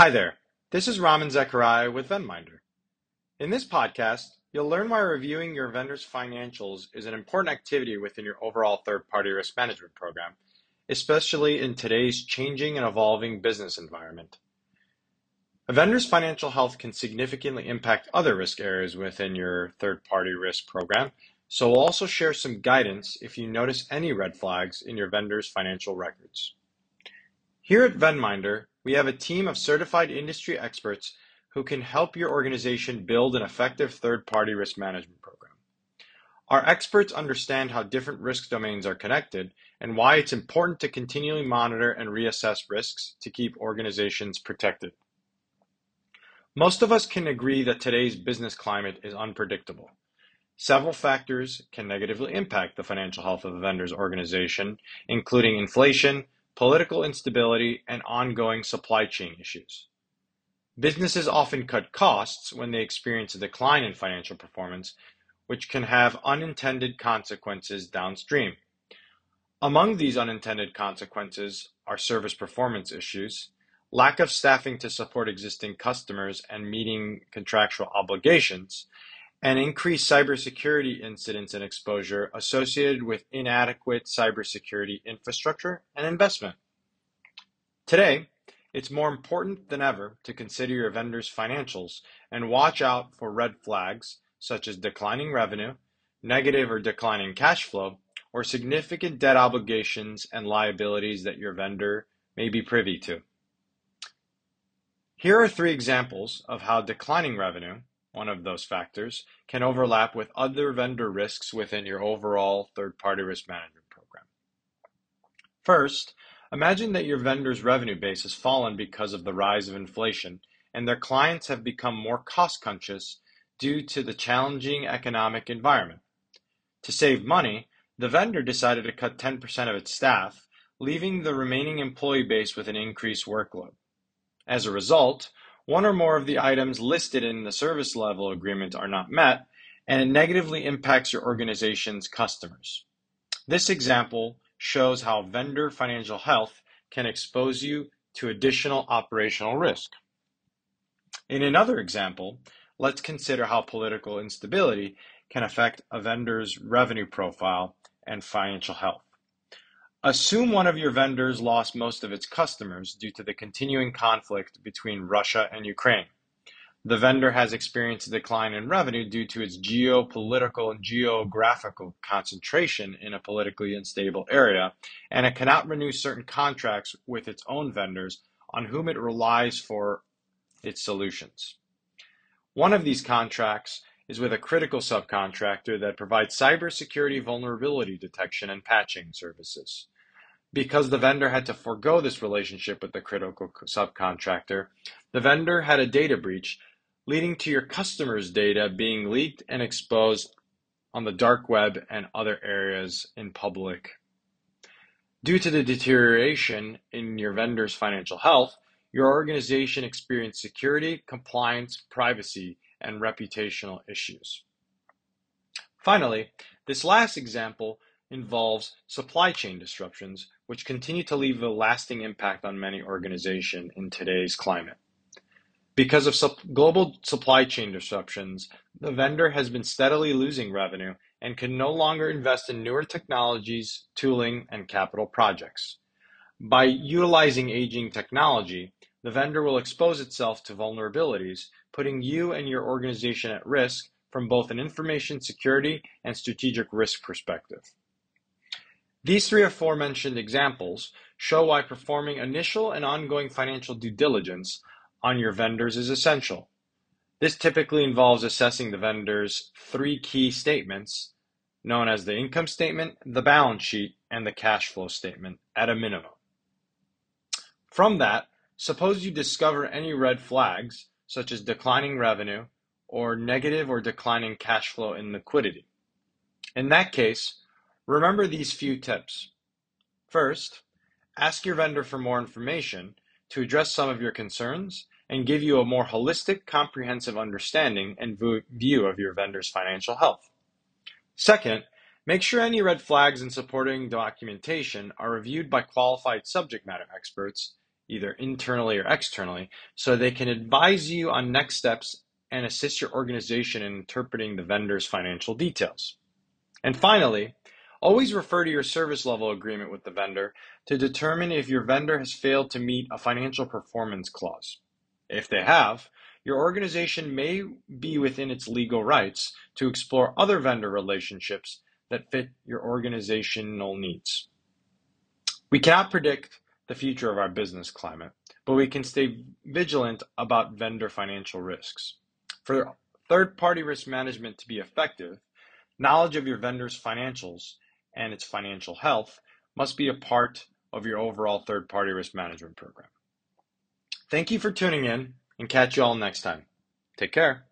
Hi there, this is Raman Zachariah with Venminder. In this podcast, you'll learn why reviewing your vendor's financials is an important activity within your overall third party risk management program, especially in today's changing and evolving business environment. A vendor's financial health can significantly impact other risk areas within your third party risk program, so we'll also share some guidance if you notice any red flags in your vendor's financial records. Here at Venminder, we have a team of certified industry experts who can help your organization build an effective third party risk management program. Our experts understand how different risk domains are connected and why it's important to continually monitor and reassess risks to keep organizations protected. Most of us can agree that today's business climate is unpredictable. Several factors can negatively impact the financial health of a vendor's organization, including inflation, political instability, and ongoing supply chain issues. Businesses often cut costs when they experience a decline in financial performance, which can have unintended consequences downstream. Among these unintended consequences are service performance issues, lack of staffing to support existing customers and meeting contractual obligations, and increased cybersecurity incidents and exposure associated with inadequate cybersecurity infrastructure and investment. Today, it's more important than ever to consider your vendor's financials and watch out for red flags such as declining revenue, negative or declining cash flow, or significant debt obligations and liabilities that your vendor may be privy to. Here are three examples of how declining revenue one of those factors, can mm-hmm. overlap with other vendor risks within your overall third-party risk management program. First, imagine that your vendor's revenue base has fallen because of the rise of inflation, and their clients have become more cost-conscious due to the challenging economic environment. To save money, the vendor decided to cut 10% of its staff, leaving the remaining employee base with an increased workload. As a result, one or more of the items listed in the service level agreement are not met, and it negatively impacts your organization's customers. This example shows how vendor financial health can expose you to additional operational risk. In another example, let's consider how political instability can affect a vendor's revenue profile and financial health. Assume one of your vendors lost most of its customers due to the continuing conflict between Russia and Ukraine. The vendor has experienced a decline in revenue due to its geopolitical and geographical concentration in a politically unstable area, and it cannot renew certain contracts with its own vendors on whom it relies for its solutions. One of these contracts is with a critical subcontractor that provides cybersecurity vulnerability detection and patching services. Because the vendor had to forego this relationship with the critical subcontractor, the vendor had a data breach, leading to your customers' data being leaked and exposed on the dark web and other areas in public. Due to the deterioration in your vendor's financial health, your organization experienced security, compliance, privacy, and reputational issues. Finally, this last example involves supply chain disruptions, which continue to leave a lasting impact on many organizations in today's climate. Because of sup- global supply chain disruptions, the vendor has been steadily losing revenue and can no longer invest in newer technologies, tooling, and capital projects. By utilizing aging technology, the vendor will expose itself to vulnerabilities, putting you and your organization at risk from both an information security and strategic risk perspective. These three aforementioned examples show why performing initial and ongoing financial due diligence on your vendors is essential. This typically involves assessing the vendor's three key statements, known as the income statement, the balance sheet, and the cash flow statement, at a minimum. From that, suppose you discover any red flags, such as declining revenue or negative or declining cash flow and liquidity. In that case, Remember these few tips. First, ask your vendor for more information to address some of your concerns and give you a more holistic, comprehensive understanding and view of your vendor's financial health. Second, make sure any red flags and supporting documentation are reviewed by qualified subject matter experts, either internally or externally, so they can advise you on next steps and assist your organization in interpreting the vendor's financial details. And finally, always refer to your service level agreement with the vendor to determine if your vendor has failed to meet a financial performance clause. If they have, your organization may be within its legal rights to explore other vendor relationships that fit your organizational needs. We cannot predict the future of our business climate, but we can stay vigilant about vendor financial risks. For third party risk management to be effective, knowledge of your vendor's financials and its financial health must be a part of your overall third party risk management program. Thank you for tuning in and catch you all next time. Take care.